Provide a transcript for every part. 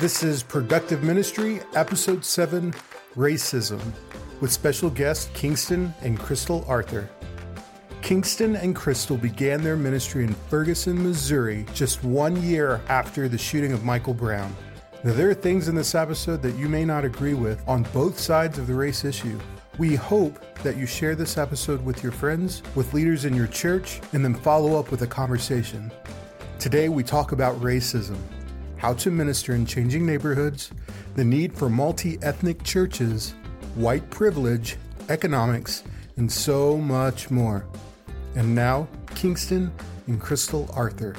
This is Productive Ministry, Episode 7 Racism, with special guests Kingston and Crystal Arthur. Kingston and Crystal began their ministry in Ferguson, Missouri, just one year after the shooting of Michael Brown. Now, there are things in this episode that you may not agree with on both sides of the race issue. We hope that you share this episode with your friends, with leaders in your church, and then follow up with a conversation. Today, we talk about racism, how to minister in changing neighborhoods, the need for multi ethnic churches, white privilege, economics, and so much more. And now, Kingston and Crystal Arthur.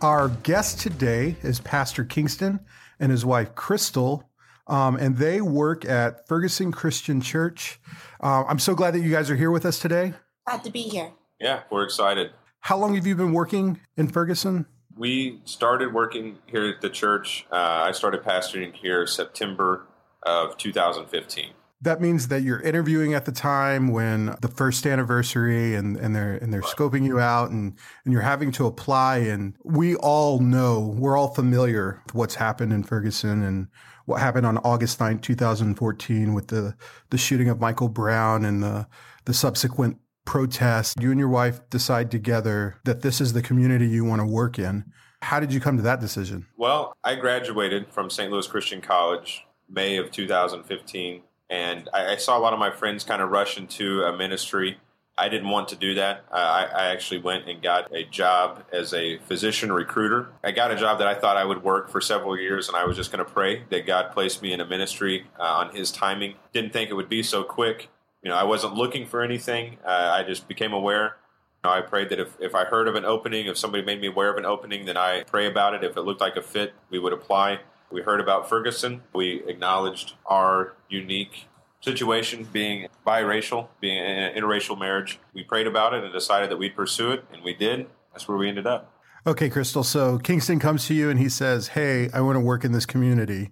Our guest today is Pastor Kingston and his wife Crystal, um, and they work at Ferguson Christian Church. Uh, I'm so glad that you guys are here with us today. Glad to be here. Yeah, we're excited. How long have you been working in Ferguson? We started working here at the church. Uh, I started pastoring here September of 2015. That means that you're interviewing at the time when the first anniversary and, and they're and they're right. scoping you out and, and you're having to apply and we all know we're all familiar with what's happened in Ferguson and what happened on August 9, 2014 with the the shooting of Michael Brown and the the subsequent protest. You and your wife decide together that this is the community you want to work in. How did you come to that decision? Well, I graduated from St. Louis Christian College May of 2015 and I, I, saw a lot of my friends kind of rush into a ministry. I didn't want to do that. I, I, actually went and got a job as a physician recruiter. I got a job that I thought I would work for several years, and I was just going to pray that God placed me in a ministry uh, on His timing. Didn't think it would be so quick. You know, I wasn't looking for anything. Uh, I just became aware. You know, I prayed that if, if I heard of an opening, if somebody made me aware of an opening, then I pray about it. If it looked like a fit, we would apply. We heard about Ferguson. We acknowledged our unique situation being biracial, being an interracial marriage. We prayed about it and decided that we'd pursue it, and we did. That's where we ended up. Okay, Crystal. So Kingston comes to you and he says, Hey, I want to work in this community.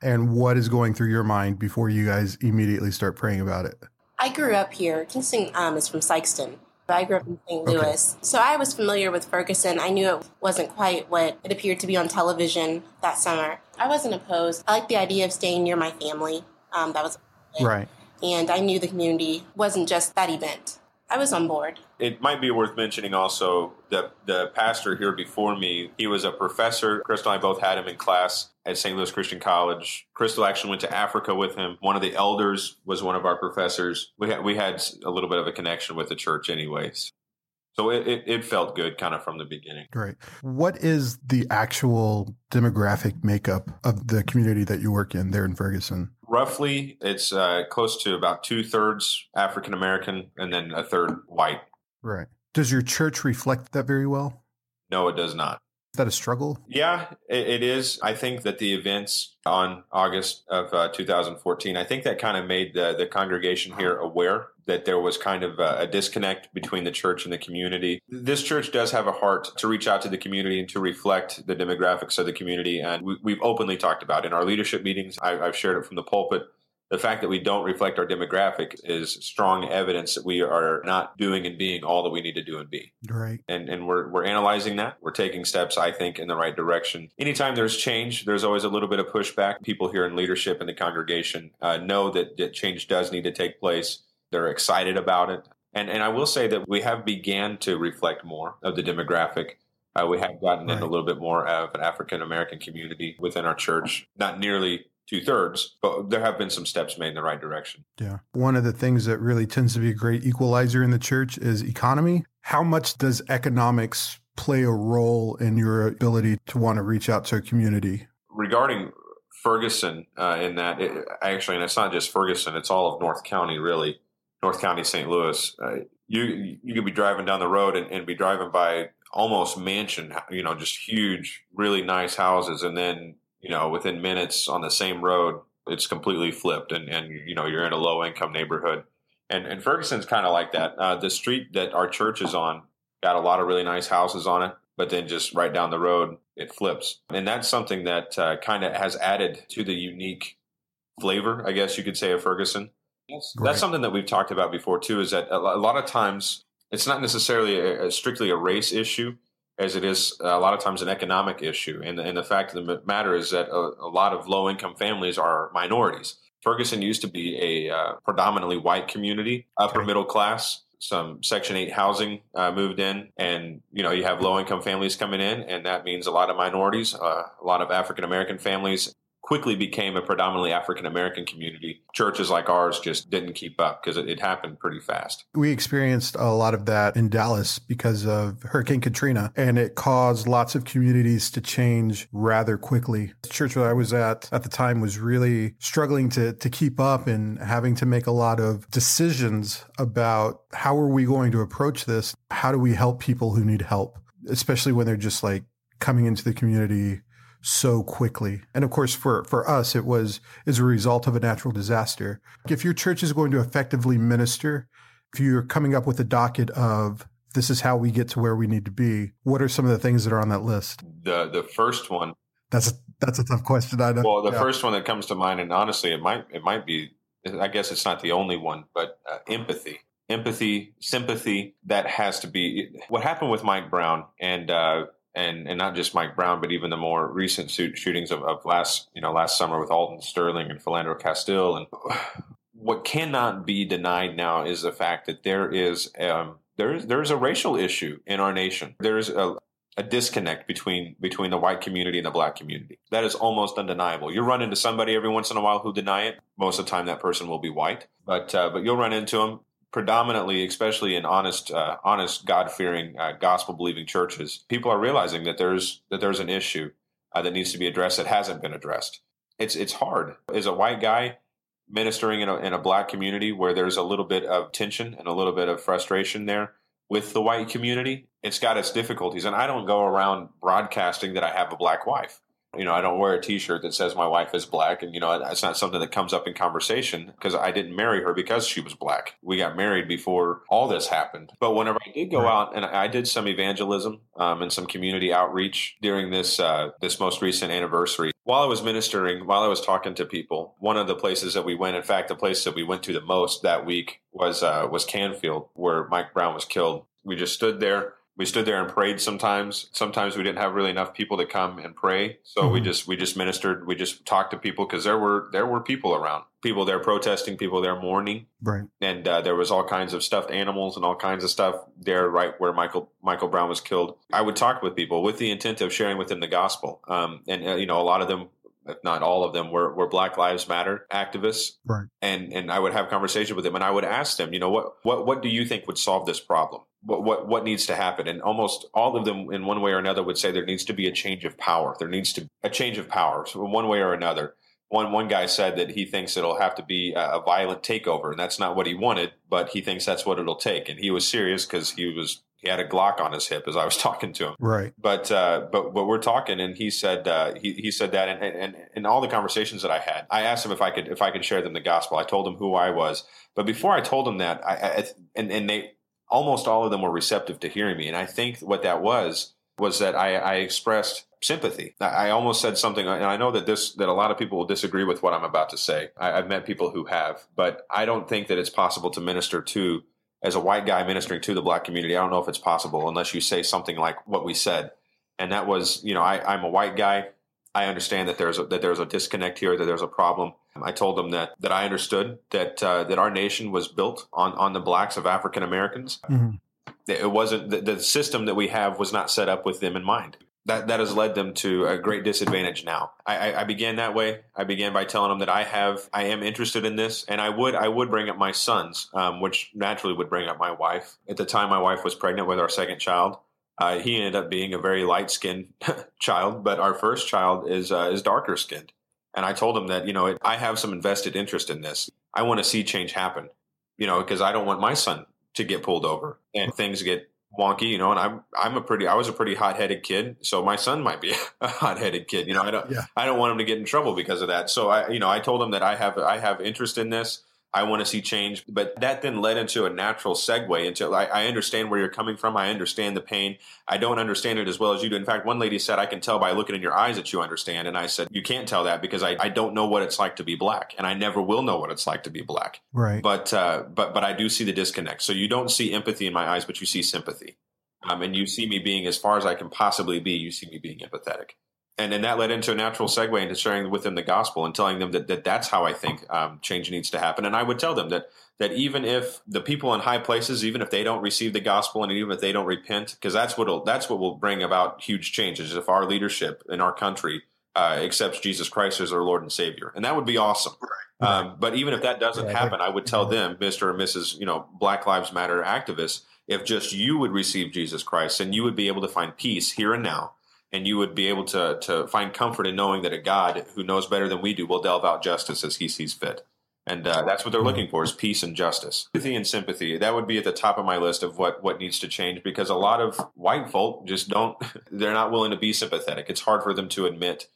And what is going through your mind before you guys immediately start praying about it? I grew up here. Kingston um, is from Sikeston. I grew up in St. Louis. Okay. So I was familiar with Ferguson. I knew it wasn't quite what it appeared to be on television that summer. I wasn't opposed. I liked the idea of staying near my family. Um, that was right. And I knew the community wasn't just that event. I was on board. It might be worth mentioning also that the pastor here before me, he was a professor. Crystal and I both had him in class at St. Louis Christian College. Crystal actually went to Africa with him. One of the elders was one of our professors. We had, we had a little bit of a connection with the church, anyways. So it, it, it, felt good kind of from the beginning. Great. What is the actual demographic makeup of the community that you work in there in Ferguson? Roughly, it's uh, close to about two thirds African American and then a third white. Right. Does your church reflect that very well? No, it does not. Is that a struggle? Yeah, it, it is. I think that the events on August of uh, 2014, I think that kind of made the, the congregation here aware that there was kind of a, a, disconnect between the church and the community. This church does have a heart to reach out to the community and to reflect the demographics of the community. And we, have openly talked about in our leadership meetings. I, I've shared it from the pulpit the fact that we don't reflect our demographic is strong evidence that we are not doing and being all that we need to do and be. Right. And and we're we're analyzing that. We're taking steps, I think, in the right direction. Anytime there's change, there's always a little bit of pushback. People here in leadership in the congregation uh, know that, that change does need to take place. They're excited about it. And and I will say that we have began to reflect more of the demographic uh, we have gotten right. in a little bit more of an African American community within our church. Not nearly two thirds, but there have been some steps made in the right direction. Yeah. One of the things that really tends to be a great equalizer in the church is economy. How much does economics play a role in your ability to want to reach out to a community? Regarding Ferguson, uh, in that it, actually, and it's not just Ferguson; it's all of North County, really. North County, St. Louis. Uh, you you could be driving down the road and, and be driving by almost mansion, you know, just huge, really nice houses, and then you know, within minutes on the same road, it's completely flipped, and and you know you're in a low income neighborhood, and and Ferguson's kind of like that. Uh, the street that our church is on got a lot of really nice houses on it, but then just right down the road it flips, and that's something that uh, kind of has added to the unique flavor, I guess you could say, of Ferguson. Yes. That's something that we've talked about before too. Is that a lot of times it's not necessarily a, a strictly a race issue as it is a lot of times an economic issue. And, and the fact of the matter is that a, a lot of low income families are minorities. Ferguson used to be a uh, predominantly white community, upper middle class. Some Section 8 housing uh, moved in, and you know you have low income families coming in, and that means a lot of minorities, uh, a lot of African American families, quickly became a predominantly African American community. Churches like ours just didn't keep up because it, it, happened pretty fast. We experienced a lot of that in Dallas because of Hurricane Katrina, and it caused lots of communities to change rather quickly. The church where I was at at the time was really struggling to, to keep up and having to make a lot of decisions about how are we going to approach this? How do we help people who need help, especially when they're just like coming into the community so quickly. And of course, for, for us, it was as a result of a natural disaster. If your church is going to effectively minister, if you're coming up with a docket of this is how we get to where we need to be, what are some of the things that are on that list? The the first one. That's a, that's a tough question. I know. Well, the yeah. first one that comes to mind, and honestly, it might it might be. I guess it's not the only one, but uh, empathy empathy, sympathy that has to be what happened with Mike Brown and uh, and and not just Mike Brown, but even the more recent shootings of, of last you know last summer with Alton Sterling and Philando Castile. And what cannot be denied now is the fact that there is um, there is there is a racial issue in our nation. There is a a disconnect between between the white community and the black community. That is almost undeniable. You run into somebody every once in a while who deny it. Most of the time, that person will be white, but uh, but you'll run into them predominantly, especially in honest, uh, honest, God fearing, uh, gospel believing churches, people are realizing that there's that there's an issue uh, that needs to be addressed that hasn't been addressed. It's it's hard as a white guy ministering in a, in a black community where there's a little bit of tension and a little bit of frustration there with the white community. It's got its difficulties, and I don't go around broadcasting that I have a black wife you know, I don't wear a T-shirt that says my wife is black, and you know, that's not something that comes up in conversation because I didn't marry her because she was black. We got married before all this happened. But whenever I did go out and I did some evangelism um, and some community outreach during this uh, this most recent anniversary, while I was ministering, while I was talking to people, one of the places that we went, in fact, the place that we went to the most that week was uh, was Canfield, where Mike Brown was killed. We just stood there we stood there and prayed sometimes. Sometimes we didn't have really enough people to come and pray. So mm-hmm. we just we just ministered. We just talked to people because there were there were people around. People there protesting people there mourning. Right. And uh, there was all kinds of stuffed animals and all kinds of stuff there right where michael michael brown was killed. I would talk with people with the intent of sharing with them the gospel. Um, and uh, you know a lot of them if not all of them, were, were Black Lives Matter activists. Right. And and I would have conversation with them and I would ask them, you know, what what what do you think would solve this problem? What what what needs to happen? And almost all of them in one way or another would say there needs to be a change of power. There needs to a change of power. So one way or another. One one guy said that he thinks it'll have to be a, a violent takeover, and that's not what he wanted, but he thinks that's what it'll take. And he was serious because he was he had a Glock on his hip as I was talking to him. Right. But uh, but but we're talking, and he said uh, he he said that, and, and in all the conversations that I had, I asked him if I could if I could share them the gospel. I told him who I was, but before I told him that, I, I and and they almost all of them were receptive to hearing me, and I think what that was was that I, I expressed sympathy. I almost said something, and I know that this that a lot of people will disagree with what I'm about to say. I, have met people who have, but I don't think that it's possible to minister to as a white guy ministering to the black community, I don't know if it's possible unless you say something like what we said. And that was, you know, I, am a white guy. I understand that there's a, that there's a disconnect here, that there's a problem. I told them that that I understood that uh, that our nation was built on on the blacks of African Americans. Mm-hmm. It wasn't the, the system that we have was not set up with them in mind that that has led them to a great disadvantage now. I, I, I, began that way. I began by telling them that I have I am interested in this, and I would I would bring up my sons, um, which naturally would bring up my wife. At the time, my wife was pregnant with our second child. Uh, he ended up being a very light skinned child, but our first child is uh, is darker skinned. And I told him that you know it, I have some invested interest in this. I want to see change happen. You know, because I don't want my son to get pulled over and things get wonky, you know, and I'm I'm a pretty I was a pretty hot headed kid, so my son might be a hot headed kid. You know, I don't yeah. I don't want him to get in trouble because of that. So I you know I told him that I have I have interest in this. I want to see change. But that then led into a natural segue into I, I, understand where you're coming from. I understand the pain. I don't understand it as well as you do. In fact, one lady said, I can tell by looking in your eyes that you understand. And I said, You can't tell that because I, I don't know what it's like to be black. And I never will know what it's like to be black. Right. But uh, but but I do see the disconnect. So you don't see empathy in my eyes, but you see sympathy. um, and you see me being as far as I can possibly be, you see me being empathetic. And then that led into a natural segue into sharing with them the gospel and telling them that, that that's how I think um, change needs to happen. And I would tell them that that even if the people in high places, even if they don't receive the gospel and even if they don't repent, because that's what that's what will bring about huge changes if our leadership in our country uh, accepts Jesus Christ as our Lord and Savior, and that would be awesome. Right. Um, but even if that doesn't yeah, happen, I would tell them, Mister and Mrs. You know, Black Lives Matter activists, if just you would receive Jesus Christ, and you would be able to find peace here and now, and you would be able to to find comfort in knowing that a God who knows better than we do will delve out justice as He sees fit. And uh, that's what they're looking for is peace and justice. Empathy and sympathy. That would be at the top of my list of what, what needs to change because a lot of white folk just don't, they're not willing to be sympathetic. It's hard for them to admit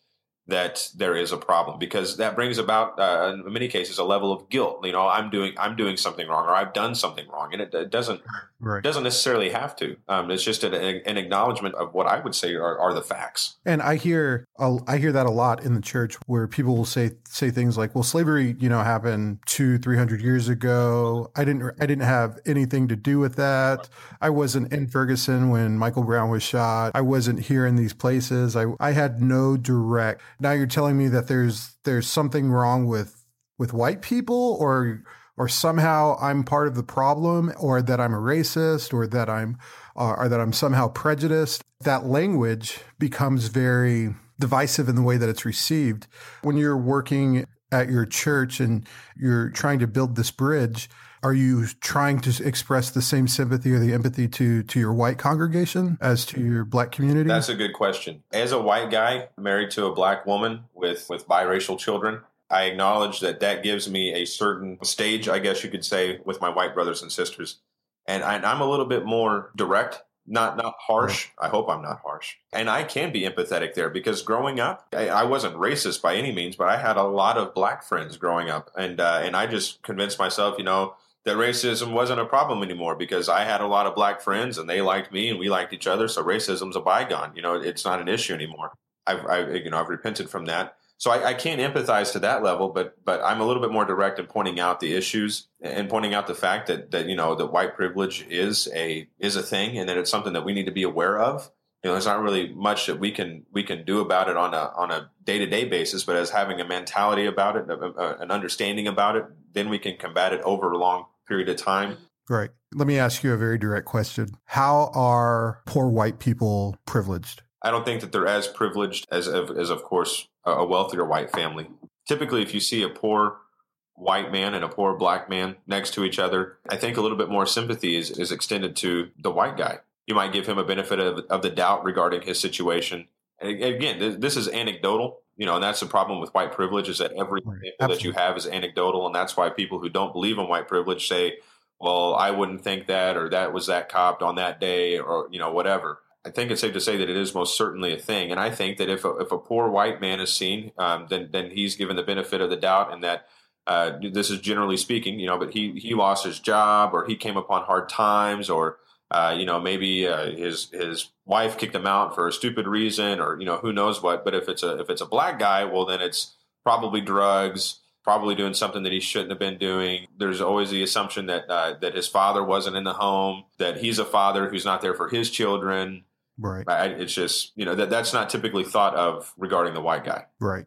that there is a problem because that brings about uh, in many cases a level of guilt you know i'm doing i'm doing something wrong or i've done something wrong and it, it doesn't right. doesn't necessarily have to. Um, it's just an, an, acknowledgement of what i would say are, are the facts. And i hear i hear that a lot in the church where people will say say things like well slavery you know happened two three hundred years ago. I didn't i didn't have anything to do with that. I wasn't in ferguson when michael brown was shot. I wasn't here in these places. I i had no direct now you're telling me that there's there's something wrong with with white people or or somehow I'm part of the problem or that I'm a racist or that I'm uh, or that I'm somehow prejudiced that language becomes very divisive in the way that it's received when you're working at your church and you're trying to build this bridge are you trying to express the same sympathy or the empathy to to your white congregation as to your black community? That's a good question. As a white guy married to a black woman with with biracial children, I acknowledge that that gives me a certain stage, I guess you could say, with my white brothers and sisters. And I, am a little bit more direct, not not harsh. I hope I'm not harsh. And I can be empathetic there because growing up, I, I wasn't racist by any means, but I had a lot of black friends growing up, and uh, and I just convinced myself, you know, that racism wasn't a problem anymore because I had a lot of black friends and they liked me and we liked each other. So racism's a bygone. You know, it's not an issue anymore. I've, I, you know, I've repented from that. So I, I, can't empathize to that level, but but I'm a little bit more direct in pointing out the issues and pointing out the fact that that you know that white privilege is a is a thing and that it's something that we need to be aware of. You know, there's not really much that we can we can do about it on a on a day to day basis, but as having a mentality about it, an understanding about it, then we can combat it over a long period of time. Right. Let me ask you a very direct question. How are poor white people privileged? I don't think that they're as privileged as, as of course, a wealthier white family. Typically, if you see a poor white man and a poor black man next to each other, I think a little bit more sympathy is, is extended to the white guy. You might give him a benefit of, of the doubt regarding his situation. And again, this is anecdotal you know, and that's the problem with white privilege is that every right. example that you have is anecdotal, and that's why people who don't believe in white privilege say, "Well, I wouldn't think that," or "That was that copped on that day," or you know, whatever. I think it's safe to say that it is most certainly a thing, and I think that if a, if a poor white man is seen, um, then then he's given the benefit of the doubt, and that uh, this is generally speaking, you know, but he he lost his job, or he came upon hard times, or uh, you know, maybe uh, his his wife kicked him out for a stupid reason, or you know, who knows what. But if it's a if it's a black guy, well, then it's probably drugs, probably doing something that he shouldn't have been doing. There's always the assumption that uh, that his father wasn't in the home, that he's a father who's not there for his children. Right. It's just you know that that's not typically thought of regarding the white guy. Right.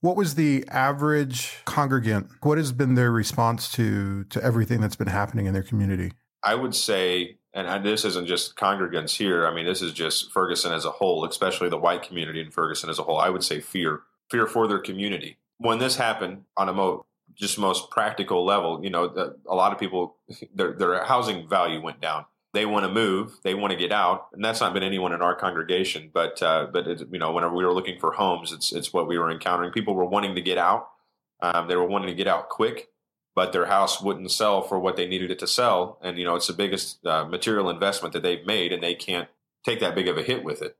What was the average congregant? What has been their response to to everything that's been happening in their community? I would say and this isn't just congregants here. I mean, this is just Ferguson as a whole, especially the white community in Ferguson as a whole. I would say fear, fear for their community. When this happened on a mo- just most practical level, you know, the, a lot of people, their, their housing value went down. They want to move, they want to get out, and that's not been anyone in our congregation. But uh, but it, you know, whenever we were looking for homes, it's it's what we were encountering. People were wanting to get out. Um, they were wanting to get out quick but their house wouldn't sell for what they needed it to sell. And, you know, it's the biggest uh, material investment that they've made, and they can't take that big of a hit with it.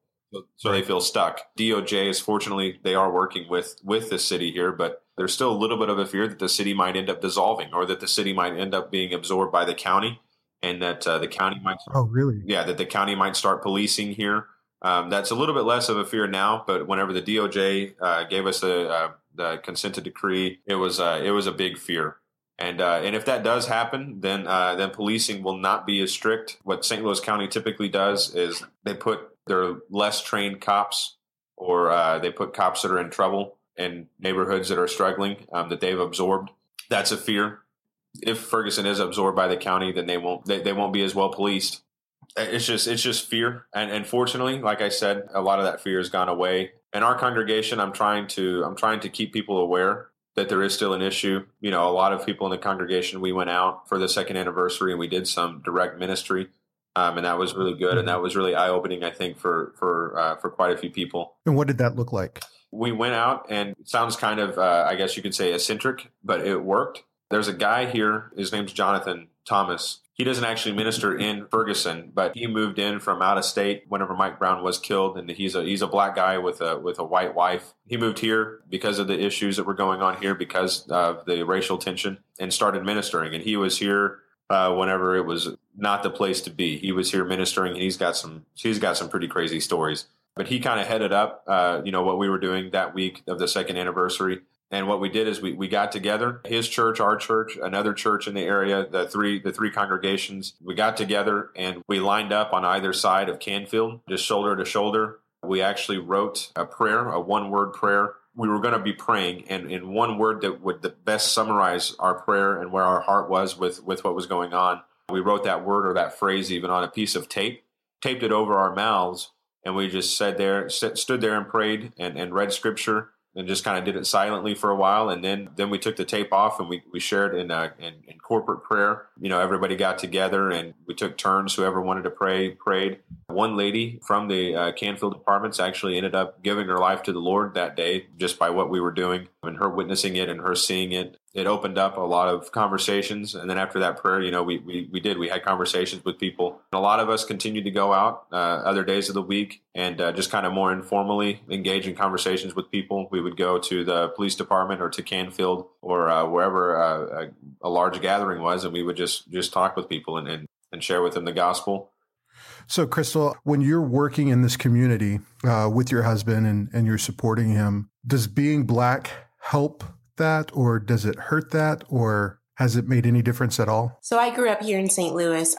So they feel stuck. DOJ is fortunately they are working with with the city here, but there's still a little bit of a fear that the city might end up dissolving, or that the city might end up being absorbed by the county, and that uh, the county might. Start, oh, really? Yeah, that the county might start policing here. Um, that's a little bit less of a fear now, but whenever the DOJ uh, gave us the, uh, the consented decree, it was uh, it was a big fear And uh, and if that does happen, then uh, then policing will not be as strict. What St. Louis County typically does is they put their less trained cops, or uh, they put cops that are in trouble in neighborhoods that are struggling um, that they've absorbed. That's a fear. If Ferguson is absorbed by the county, then they won't they, they won't be as well policed. It's just it's just fear, and and fortunately, like I said, a lot of that fear has gone away. In our congregation, I'm trying to I'm trying to keep people aware that there is still an issue. You know, a lot of people in the congregation, we went out for the second anniversary and we did some direct ministry. Um, and that was really good, and that was really eye opening. I think for for uh, for quite a few people. And what did that look like? We went out, and it sounds kind of, uh, I guess you could say, eccentric, but it worked. There's a guy here. His name's Jonathan Thomas. He doesn't actually minister in Ferguson, but he moved in from out of state whenever Mike Brown was killed, and he's a he's a black guy with a with a white wife. He moved here because of the issues that were going on here because of the racial tension, and started ministering. And he was here uh, whenever it was not the place to be. He was here ministering, and he's got some he's got some pretty crazy stories. But he kind of headed up, uh, you know, what we were doing that week of the second anniversary. And what we did is we, we got together, his church, our church, another church in the area, the three the three congregations. We got together and we lined up on either side of Canfield, just shoulder to shoulder. We actually wrote a prayer, a one word prayer. We were going to be praying, and in one word that would best summarize our prayer and where our heart was with with what was going on. We wrote that word or that phrase even on a piece of tape, taped it over our mouths, and we just said there, stood there and prayed and, and read scripture and just kind of did it silently for a while. And then, then we took the tape off and we, we shared in, uh, in, in corporate prayer. You know, everybody got together and we took turns. Whoever wanted to pray, prayed. One lady from the uh, Canfield apartments actually ended up giving her life to the Lord that day just by what we were doing and her witnessing it and her seeing it it opened up a lot of conversations. And then after that prayer, you know, we, we, we did, we had conversations with people. And a lot of us continued to go out uh, other days of the week and uh, just kind of more informally engage in conversations with people. We would go to the police department or to Canfield or uh, wherever uh, a, a, large gathering was. And we would just, just talk with people and, and, and share with them the gospel. So, Crystal, when you're working in this community uh, with your husband and, and you're supporting him, does being black help that or does it hurt that or has it made any difference at all? So I grew up here in St. Louis,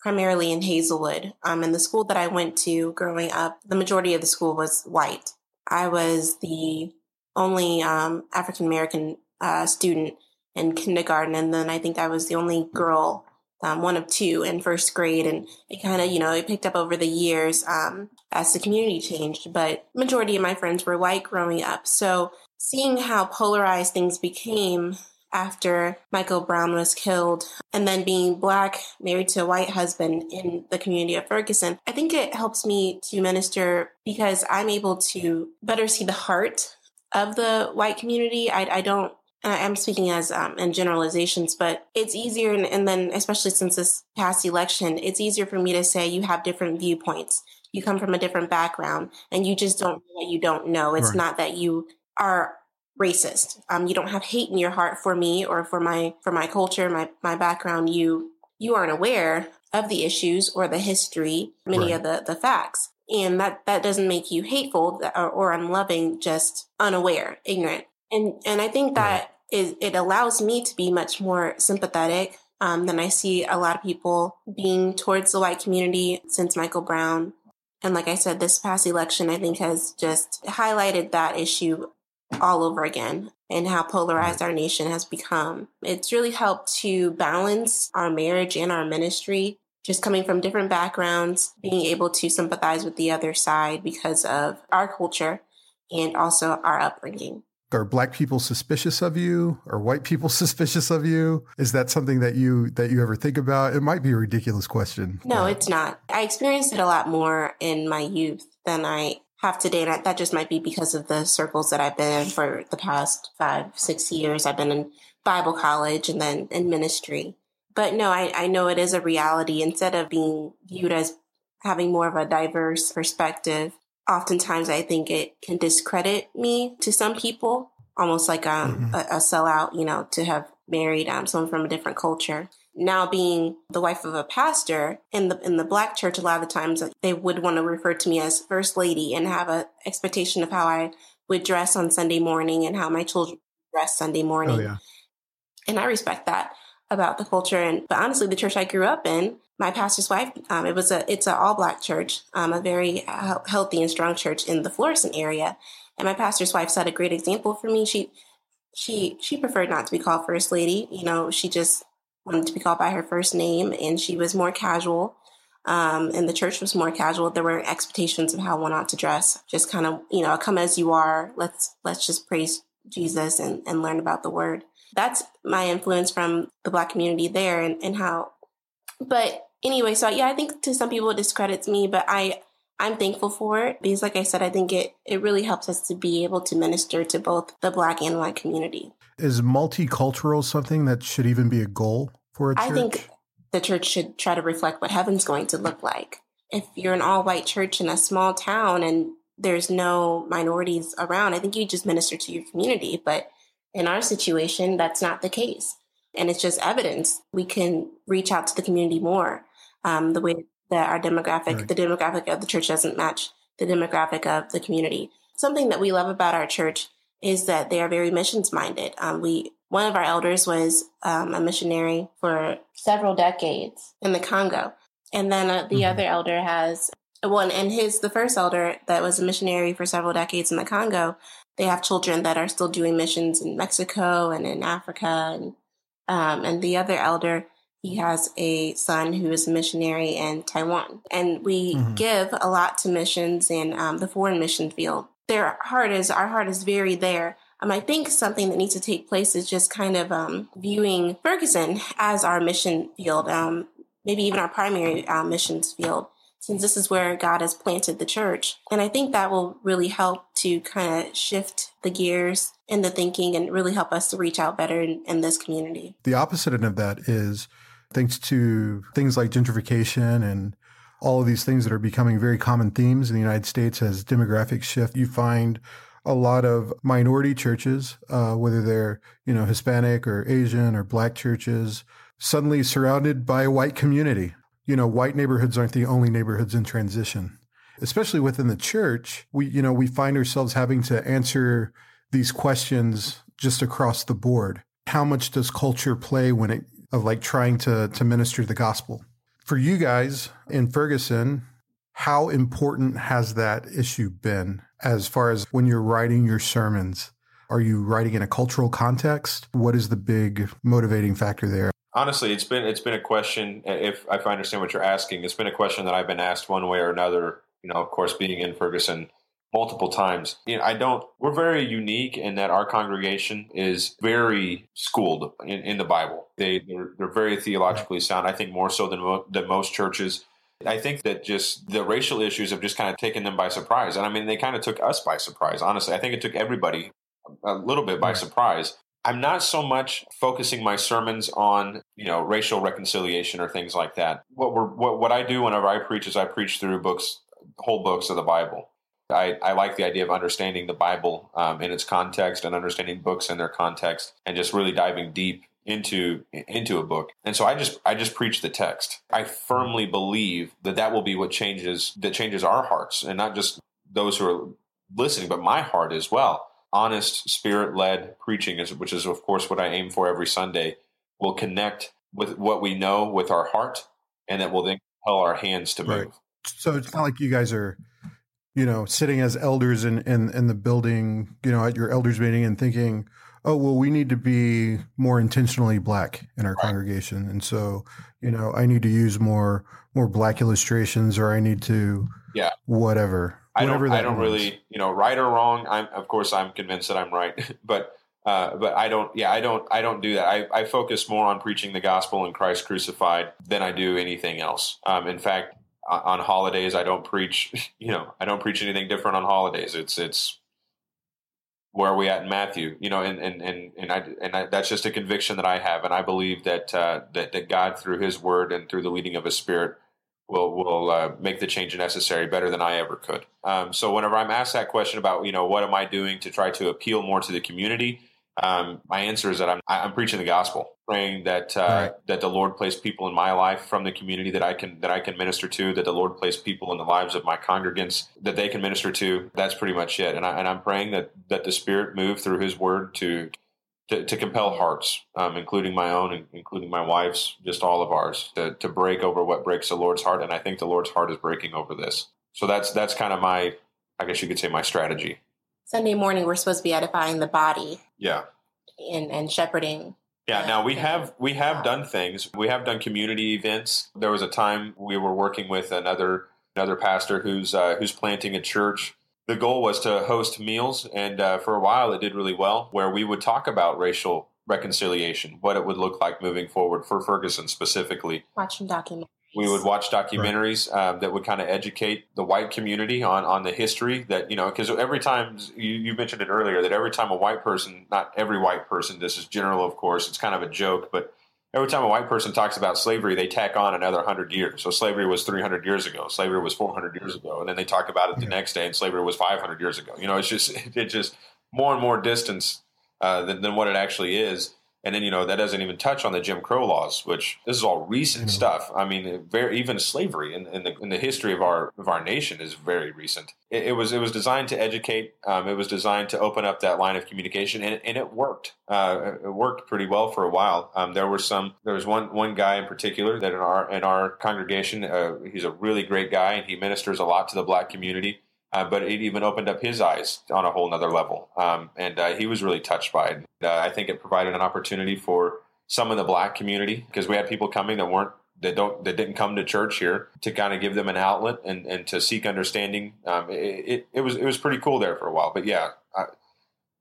primarily in Hazelwood. Um, and the school that I went to growing up, the majority of the school was white. I was the only um, African American uh, student in kindergarten, and then I think I was the only girl, um, one of two in first grade. And it kind of, you know, it picked up over the years um, as the community changed. But majority of my friends were white growing up, so seeing how polarized things became after Michael Brown was killed and then being black, married to a white husband in the community of Ferguson, I think it helps me to minister because I'm able to better see the heart of the white community. I, I don't. I'm speaking as um, in generalizations, but it's easier, and, and then especially since this past election, it's easier for me to say you have different viewpoints. You come from a different background, and you just don't know what you don't know. It's right. not that you are racist. Um, you don't have hate in your heart for me or for my for my culture, my my background. You you aren't aware of the issues or the history, many right. of the the facts, and that that doesn't make you hateful or, or unloving. Just unaware, ignorant, and and I think that right. it, it allows me to be much more sympathetic um, than I see a lot of people being towards the white community since Michael Brown. And like I said, this past election, I think has just highlighted that issue all over again and how polarized our nation has become. It's really helped to balance our marriage and our ministry, just coming from different backgrounds, being able to sympathize with the other side because of our culture and also our upbringing. Are black people suspicious of you? Are white people suspicious of you? Is that something that you that you ever think about? It might be a ridiculous question. No, it's not. I experienced it a lot more in my youth than I have today. And that just might be because of the circles that I've been in for the past five, six years. I've been in Bible college and then in ministry. But no, I, I know it is a reality. Instead of being viewed as having more of a diverse perspective, oftentimes I think it can discredit me to some people, almost like um, mm-hmm. a, a sellout, you know, to have married um, someone from a different culture now being the wife of a pastor in the in the black church a lot of the times they would want to refer to me as first lady and have a expectation of how I would dress on Sunday morning and how my children dress Sunday morning. Oh, yeah. And I respect that about the culture. And but honestly, the church I grew up in, my pastor's wife, um, it was a it's an all black church, um, a very uh, healthy and strong church in the Florissant area. And my pastor's wife set a great example for me. She she she preferred not to be called first lady. You know, she just to be called by her first name, and she was more casual. Um, and the church was more casual. There were expectations of how one ought to dress. Just kind of, you know, come as you are. Let's let's just praise Jesus and, and learn about the word. That's my influence from the black community there and, and how but anyway, so yeah, I think to some people it discredits me, but I I'm thankful for it because like I said, I think it it really helps us to be able to minister to both the black and white community. Is multicultural something that should even be a goal for a church? I think the church should try to reflect what heaven's going to look like. If you're an all white church in a small town and there's no minorities around, I think you just minister to your community. But in our situation, that's not the case. And it's just evidence we can reach out to the community more. Um, the way that our demographic, right. the demographic of the church doesn't match the demographic of the community. Something that we love about our church is that they are very missions minded. Um, we one of our elders was um, a missionary for several decades in the Congo, and then uh, the mm-hmm. other elder has one, and his the first elder that was a missionary for several decades in the Congo. They have children that are still doing missions in Mexico and in Africa, and um, and the other elder he has a son who is a missionary in Taiwan, and we mm-hmm. give a lot to missions in um, the foreign mission field. Their heart is our heart is very there. Um, I think something that needs to take place is just kind of um, viewing Ferguson as our mission field, um, maybe even our primary uh, missions field since this is where God has planted the church. And I think that will really help to kind of shift the gears in the thinking and really help us to reach out better in, in this community. The opposite end of that is thanks to things like gentrification and all of these things that are becoming very common themes in the United States as demographic shift, you find a lot of minority churches, uh, whether they're you know Hispanic or Asian or Black churches, suddenly surrounded by a white community you know, white neighborhoods aren't the only neighborhoods in transition. Especially within the church, we, you know, we find ourselves having to answer these questions just across the board. How much does culture play when it of like trying to to minister the gospel? For you guys in Ferguson, how important has that issue been as far as when you're writing your sermons? Are you writing in a cultural context? What is the big motivating factor there? Honestly, it's been it's been a question. If if I understand what you're asking, it's been a question that I've been asked one way or another. You know, of course, being in Ferguson multiple times. You know, I don't. We're very unique in that our congregation is very schooled in, in the Bible. They they're, they're, very theologically sound. I think more so than mo- than most churches. I think that just the racial issues have just kind of taken them by surprise. And I mean, they kind of took us by surprise, honestly. I think it took everybody a little bit by surprise. I'm not so much focusing my sermons on, you know, racial reconciliation or things like that. What we're, what, what I do whenever I preach is I preach through books, whole books of the Bible. I, I like the idea of understanding the Bible um, in its context and understanding books in their context and just really diving deep into into a book. And so I just I just preach the text. I firmly believe that that will be what changes that changes our hearts and not just those who are listening, but my heart as well honest, spirit led preaching, is, which is, of course, what I aim for every Sunday, will connect with what we know with our heart, and that will then compel our hands to move. Right. So it's not like you guys are, you know, sitting as elders in, in, in the building, you know, at your elders meeting and thinking, oh, well, we need to be more intentionally black in our right. congregation. And so, you know, I need to use more, more black illustrations or I need to, yeah, whatever. I don't. I don't really, you know, right or wrong. I'm of course I'm convinced that I'm right, but uh, but I don't. Yeah, I don't. I don't do that. I, I focus more on preaching the gospel and Christ crucified than I do anything else. Um, in fact, on holidays I don't preach. You know, I don't preach anything different on holidays. It's it's where are we at in Matthew? You know, and and and and, I, and I, that's just a conviction that I have, and I believe that uh, that that God through His Word and through the leading of His Spirit will will uh, make the change necessary better than I ever could. Um, so whenever I'm asked that question about you know what am I doing to try to appeal more to the community, um, my answer is that I'm I'm preaching the gospel, praying that uh, right. that the Lord place people in my life from the community that I can that I can minister to, that the Lord place people in the lives of my congregants that they can minister to. That's pretty much it, and I and I'm praying that that the Spirit move through His Word to to, to compel hearts, um, including my own, including my wife's, just all of ours, to, to break over what breaks the Lord's heart. And I think the Lord's heart is breaking over this. So that's that's kind of my, I guess you could say, my strategy. Sunday morning, we're supposed to be edifying the body. Yeah. And and shepherding. Yeah. Now we have we have done things. We have done community events. There was a time we were working with another another pastor who's uh, who's planting a church the goal was to host meals, and uh, for a while it did really well, where we would talk about racial reconciliation, what it would look like moving forward for Ferguson specifically. Watching documentaries. We would watch documentaries right. um, that would kind of educate the white community on, on the history that, you know, because every time, you, you mentioned it earlier, that every time a white person, not every white person, this is general, of course, it's kind of a joke, but every time a white person talks about slavery, they tack on another 100 years. So slavery was 300 years ago. Slavery was 400 years ago. And then they talk about it the next day, and slavery was 500 years ago. You know, it's just, it's just more and more distance uh, than, than what it actually is. And then you know that doesn't even touch on the Jim Crow laws, which this is all recent mm-hmm. stuff. I mean, very even slavery in, in, the in the history of our of our nation is very recent. It, it was it was designed to educate. Um, it was designed to open up that line of communication, and, and it worked. Uh, it worked pretty well for a while. Um, there were some. There was one one guy in particular that in our in our congregation, uh, he's a really great guy, and he ministers a lot to the black community. Uh, but it even opened up his eyes on a whole nother level. Um, and uh, he was really touched by it. Uh, I think it provided an opportunity for some in the black community because we had people coming that weren't that don't that didn't come to church here to kind of give them an outlet and, and to seek understanding. Um, it, it, it was it was pretty cool there for a while. But yeah,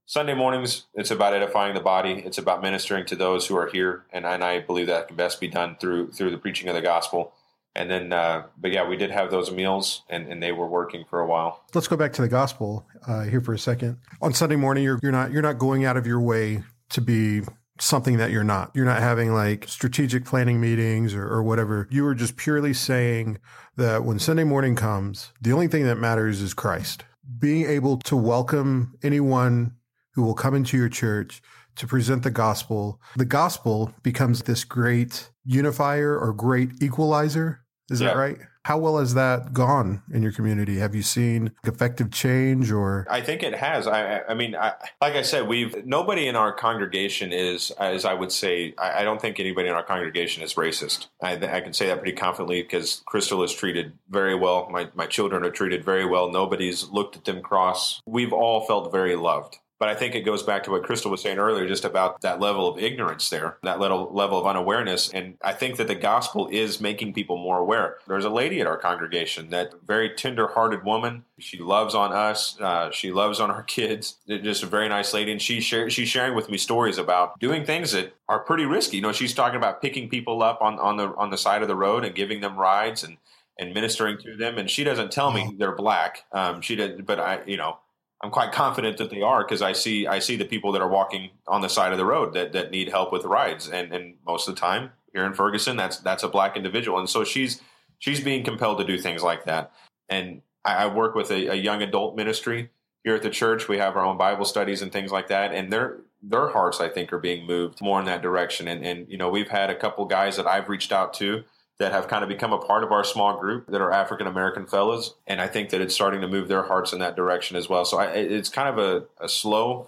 Sunday mornings it's about edifying the body. It's about ministering to those who are here, and, and I believe that can best be done through through the preaching of the gospel and then uh, but yeah we did have those meals and, and they were working for a while. Let's go back to the gospel uh, here for a second. On sunday morning you're, you're not you're not going out of your way to be something that you're not. You're not having like strategic planning meetings or, or whatever. You are just purely saying that when sunday morning comes the only thing that matters is christ. Being able to welcome anyone who will come into your church to present the gospel the gospel becomes this great unifier or great equalizer is yeah. that right? How well has that gone in your community? Have you seen effective change or? I think it has. I, I mean, I, like I said, we've nobody in our congregation is, as I would say, I, I don't think anybody in our congregation is racist. I, I, can say that pretty confidently because Crystal is treated very well. My my children are treated very well. Nobody's looked at them cross. We've all felt very loved. But I think it goes back to what Crystal was saying earlier, just about that level of ignorance there, that little level of unawareness. And I think that the gospel is making people more aware. There's a lady at our congregation, that very tender-hearted woman. She loves on us. Uh, she loves on our kids. Just a very nice lady, and she share, she's sharing with me stories about doing things that are pretty risky. You know, she's talking about picking people up on, on the on the side of the road and giving them rides and and ministering to them. And she doesn't tell me they're black. Um, she did, but I, you know, I'm quite confident that they are because I see I see the people that are walking on the side of the road that, that need help with rides, and and most of the time here in Ferguson, that's that's a black individual, and so she's she's being compelled to do things like that. And I, I work with a, a, young adult ministry here at the church. We have our own Bible studies and things like that, and their their hearts I think are being moved more in that direction. And and you know we've had a couple guys that I've reached out to that have kind of become a part of our small group that are African American fellows. And I think that it's starting to move their hearts in that direction as well. So I, it's kind of a, a slow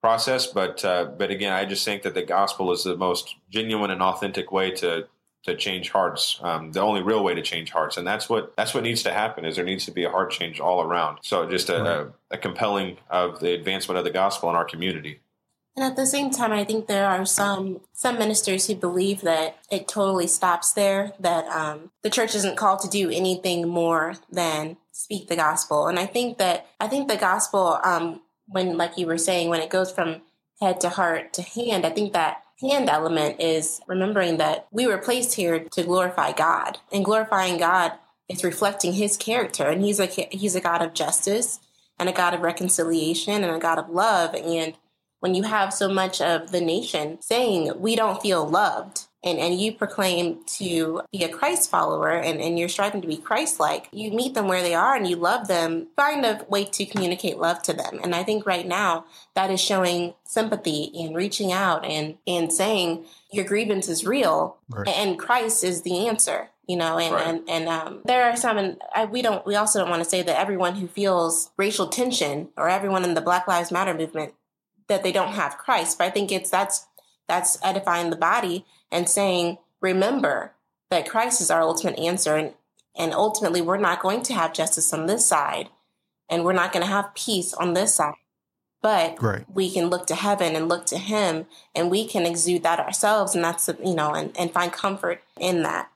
process, but uh, but again, I just think that the gospel is the most genuine and authentic way to to change hearts. Um, the only real way to change hearts, and that's what that's what needs to happen. Is there needs to be a heart change all around. So just a, right. a, a compelling of the advancement of the gospel in our community. And at the same time, I think there are some some ministers who believe that it totally stops there. That um, the church isn't called to do anything more than speak the gospel. And I think that I think the gospel, um, when like you were saying, when it goes from head to heart to hand, I think that hand element is remembering that we were placed here to glorify God, and glorifying God is reflecting His character, and He's a He's a God of justice and a God of reconciliation and a God of love, and when you have so much of the nation saying we don't feel loved and, and you proclaim to be a Christ follower and, and you're striving to be Christ like, you meet them where they are and you love them, find a way to communicate love to them. And I think right now that is showing sympathy and reaching out and, and saying your grievance is real right. and Christ is the answer you know and right. and, and um, there are some and I, we don't we also don't want to say that everyone who feels racial tension or everyone in the black lives matter movement that they don't have Christ. But I think it's that's that's edifying the body and saying, remember that Christ is our ultimate answer, and and ultimately we're not going to have justice on this side, and we're not going to have peace on this side. But right. we can look to heaven and look to Him, and we can exude that ourselves, and that's you know, and, and find comfort in that.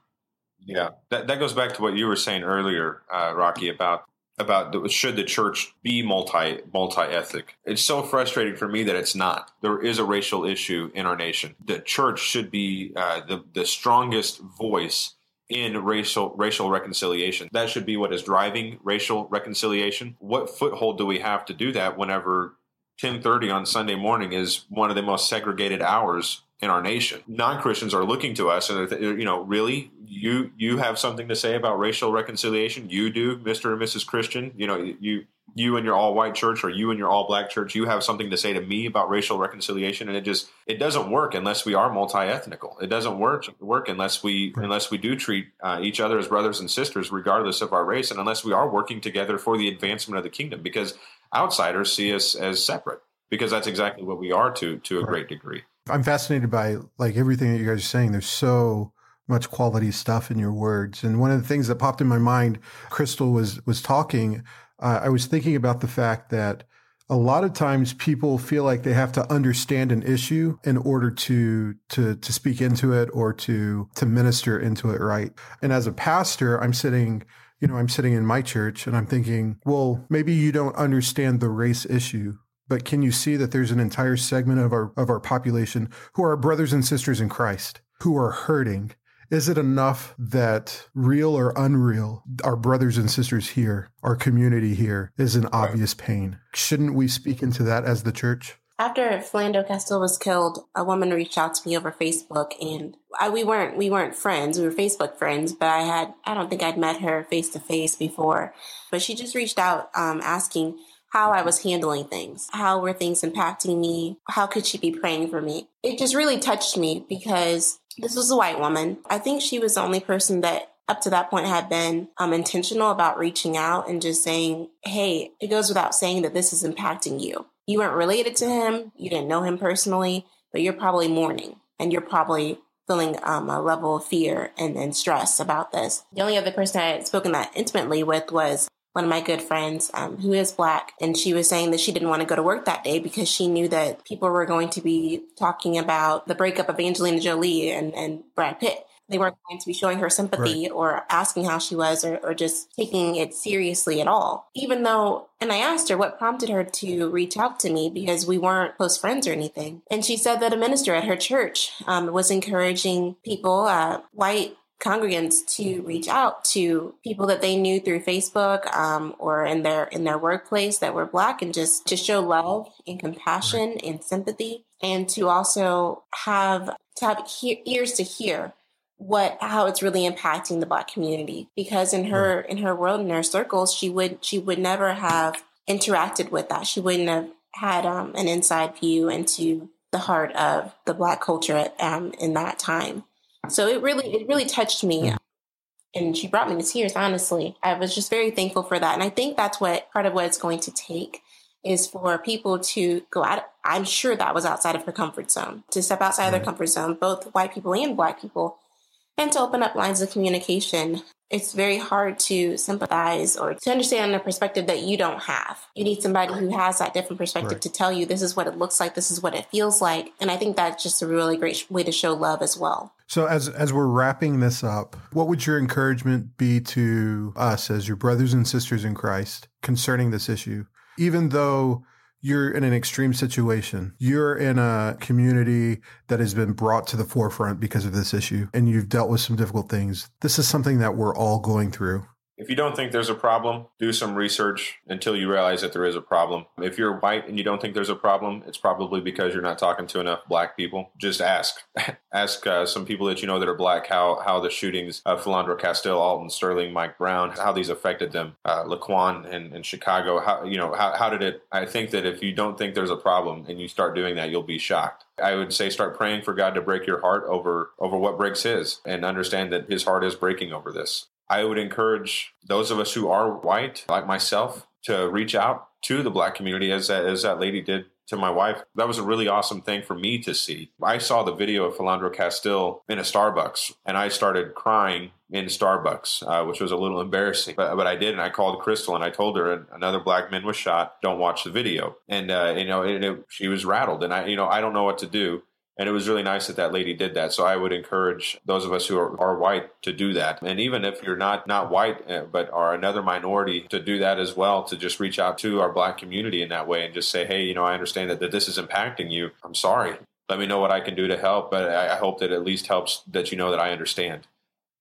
Yeah, that that goes back to what you were saying earlier, uh, Rocky, about about the, should the church be multi multi ethnic. It's so frustrating for me that it's not. There is a racial issue in our nation. The church should be uh, the the strongest voice in racial racial reconciliation. That should be what is driving racial reconciliation. What foothold do we have to do that whenever 10:30 on Sunday morning is one of the most segregated hours in our nation. Non-Christians are looking to us and you know, really you you have something to say about racial reconciliation? You do, Mr. and Mrs. Christian. You know, you you and your all white church or you and your all black church, you have something to say to me about racial reconciliation and it just it doesn't work unless we are multi-ethnical. It doesn't work work unless we unless we do treat uh, each other as brothers and sisters regardless of our race and unless we are working together for the advancement of the kingdom because outsiders see us as separate because that's exactly what we are to to a great degree. I'm fascinated by like everything that you guys are saying. There's so much quality stuff in your words. And one of the things that popped in my mind, Crystal was was talking. Uh, I was thinking about the fact that a lot of times people feel like they have to understand an issue in order to to to speak into it or to to minister into it right. And as a pastor, I'm sitting you know, I'm sitting in my church and I'm thinking, well, maybe you don't understand the race issue but can you see that there's an entire segment of our of our population who are brothers and sisters in Christ who are hurting? Is it enough that real or unreal, our brothers and sisters here, our community here is in obvious pain? Shouldn't we speak into that as the church? After Philando Castile was killed, a woman reached out to me over Facebook, and I, we weren't we weren't friends. We were Facebook friends, but I had I don't think I'd met her face to face before. But she just reached out um, asking how I was handling things. How were things impacting me? How could she be praying for me? It just really touched me because this was a white woman. I think she was the only person that up to that point had been um, intentional about reaching out and just saying, hey, it goes without saying that this is impacting you. You weren't related to him, you didn't know him personally, but you're probably mourning and you're probably feeling um, a level of fear and, and stress about this. The only other person I had spoken that intimately with was one of my good friends um, who is black and she was saying that she didn't want to go to work that day because she knew that people were going to be talking about the breakup of angelina jolie and, and brad pitt. They weren't going to be showing her sympathy right. or asking how she was or, or just taking it seriously at all. Even though and i asked her what prompted her to reach out to me because we weren't close friends or anything. And she said that a minister at her church um, was encouraging people uh, white congregants to reach out to people that they knew through Facebook um, or in their in their workplace that were black and just to show love and compassion and sympathy and to also have to have he- ears to hear what how it's really impacting the black community because in her in her world in her circles she would she would never have interacted with that. She wouldn't have had um, an inside view into the heart of the black culture um, in that time so it really, it really touched me. Mm. And she brought me to tears, honestly. I was just very thankful for that. And I think that's what part of what it's going to take is for people to go out. I'm sure that was outside of her comfort zone, to step outside right. of their comfort zone, both white people and black people, and to open up lines of communication it's very hard to sympathize or to understand a perspective that you don't have. You need somebody who has that different perspective right. to tell you this is what it looks like, this is what it feels like. And I think that's just a really great way to show love as well. So as as we're wrapping this up, what would your encouragement be to us as your brothers and sisters in Christ concerning this issue? Even though you're in an extreme situation. You're in a community that has been brought to the forefront because of this issue, and you've dealt with some difficult things. This is something that we're all going through. If you don't think there's a problem, do some research until you realize that there is a problem. If you're white and you don't think there's a problem, it's probably because you're not talking to enough black people. Just ask. ask uh, some people that you know that are black how, how the shootings of Philando Castile, Alton Sterling, Mike Brown, how these affected them. Uh, Laquan in, in Chicago, how, you know, how, how did it? I think that if you don't think there's a problem and you start doing that, you'll be shocked. I would say start praying for God to break your heart over over what breaks his and understand that his heart is breaking over this. I would encourage those of us who are white, like myself, to reach out to the black community as that, as that lady did to my wife, that was a really awesome thing for me to see. I saw the video of Philando Castile in a Starbucks and I started crying in Starbucks, uh, which was a little embarrassing. But, but I did, and I called Crystal and I told her another black man was shot. Don't watch the video. And uh, you know, it, it, she was rattled, and I, you know, I don't know what to do. And it was really nice that that lady did that. So I would encourage those of us who are, are white to do that. And even if you're not not white uh, but are another minority, to do that as well. To just reach out to our black community in that way and just say, hey, you know, I understand that, that this is impacting you. I'm sorry. Let me know what I can do to help. But I, I hope that at least helps that you know that I understand.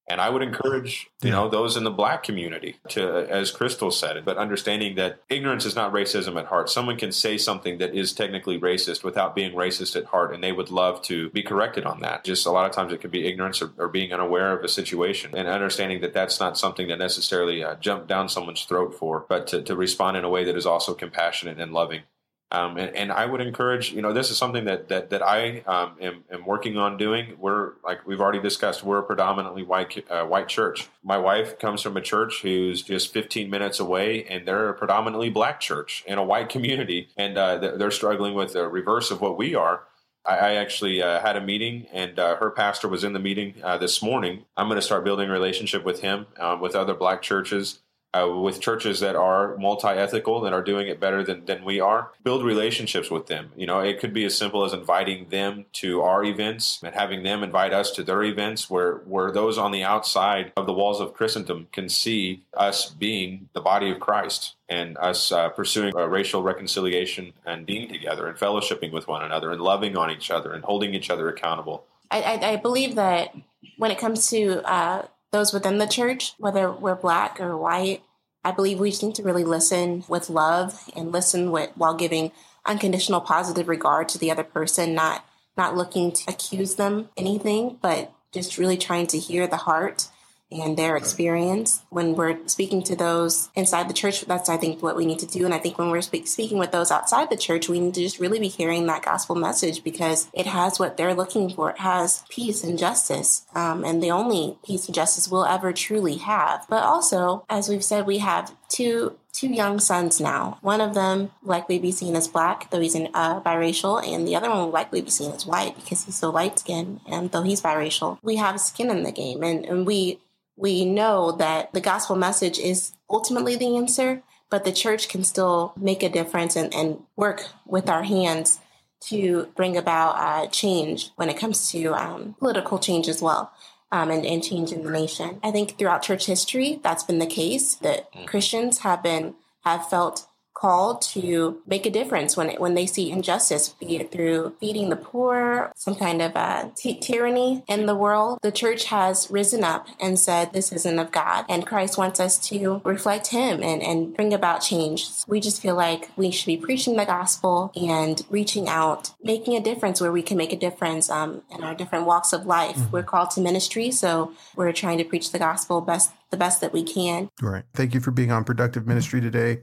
And I would encourage, you know, those in the black community to, as Crystal said, but understanding that ignorance is not racism at heart. Someone can say something that is technically racist without being racist at heart, and they would love to be corrected on that. Just a lot of times it could be ignorance or, or being unaware of a situation, and understanding that that's not something that necessarily uh, jump down someone's throat for, but to, to respond in a way that is also compassionate and loving. Um, and, and, I would encourage, you know, this is something that that, that I um, am, am, working on doing. We're like we've already discussed. We're a predominantly white uh, white church. My wife comes from a church who's just 15 minutes away, and they're a predominantly black church in a white community, and uh, they're struggling with the reverse of what we are. I, actually uh, had a meeting, and uh, her pastor was in the meeting uh, this morning. I'm going to start building a relationship with him, um, with other black churches uh, with churches that are multi-ethical that are doing it better than, than we are build relationships with them. You know it could be as simple as inviting them to our events and having them invite us to their events where where those on the outside of the walls of christendom can see us being the body of christ and us uh, pursuing racial reconciliation and being together and fellowshipping with one another and loving on each other and holding each other accountable. I, I, I believe that when it comes to uh, those within the church, whether we're black or white, I believe we just need to really listen with love and listen with while giving unconditional positive regard to the other person, not not looking to accuse them anything, but just really trying to hear the heart and their experience. When we're speaking to those inside the church, that's, I think, what we need to do. And I think when we're speak, speaking with those outside the church, we need to just really be hearing that gospel message because it has what they're looking for. It has peace and justice, um, and the only peace and justice we'll ever truly have. But also, as we've said, we have two two young sons now. One of them likely be seen as black, though he's uh, biracial, and the other one will likely be seen as white because he's so light skinned, and though he's biracial, we have skin in the game, and, and we we know that the gospel message is ultimately the answer, but the church can still make a difference and, and work with our hands to bring about uh, change when it comes to um, political change as well. Um, and, and change in the nation. I think throughout church history, that's been the case that mm. Christians have been have felt called to make a difference when when they see injustice, be it through feeding the poor, some kind of uh, t- tyranny in the world. The church has risen up and said this isn't of God, and Christ wants us to reflect Him and and bring about change. We just feel like we should be preaching the gospel and reaching out, making a difference where we can make a difference um, in our different walks of life. Mm-hmm. We're called to ministry, so we're trying to preach the gospel best the best that we can. Right. Thank you for being on Productive Ministry today.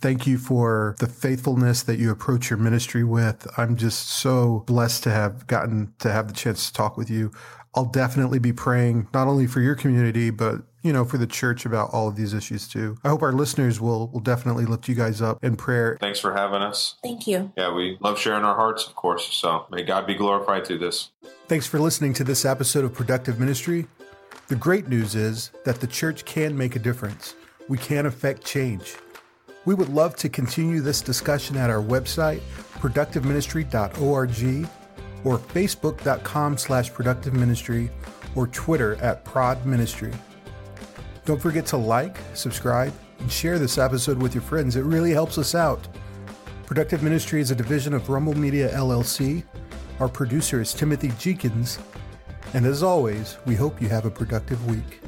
Thank you for the faithfulness that you approach your ministry with. I'm just so blessed to have gotten to have the chance to talk with you. I'll definitely be praying not only for your community, but you know, for the church about all of these issues too. I hope our listeners will will definitely lift you guys up in prayer. Thanks for having us. Thank you. Yeah, we love sharing our hearts, of course. So may God be glorified through this. Thanks for listening to this episode of Productive Ministry. The great news is that the church can make a difference. We can affect change. We would love to continue this discussion at our website, productiveministry.org, or facebook.com slash productiveministry, or Twitter at prodministry. Don't forget to like, subscribe, and share this episode with your friends. It really helps us out. Productive Ministry is a division of Rumble Media LLC. Our producer is Timothy Jeekins, and as always, we hope you have a productive week.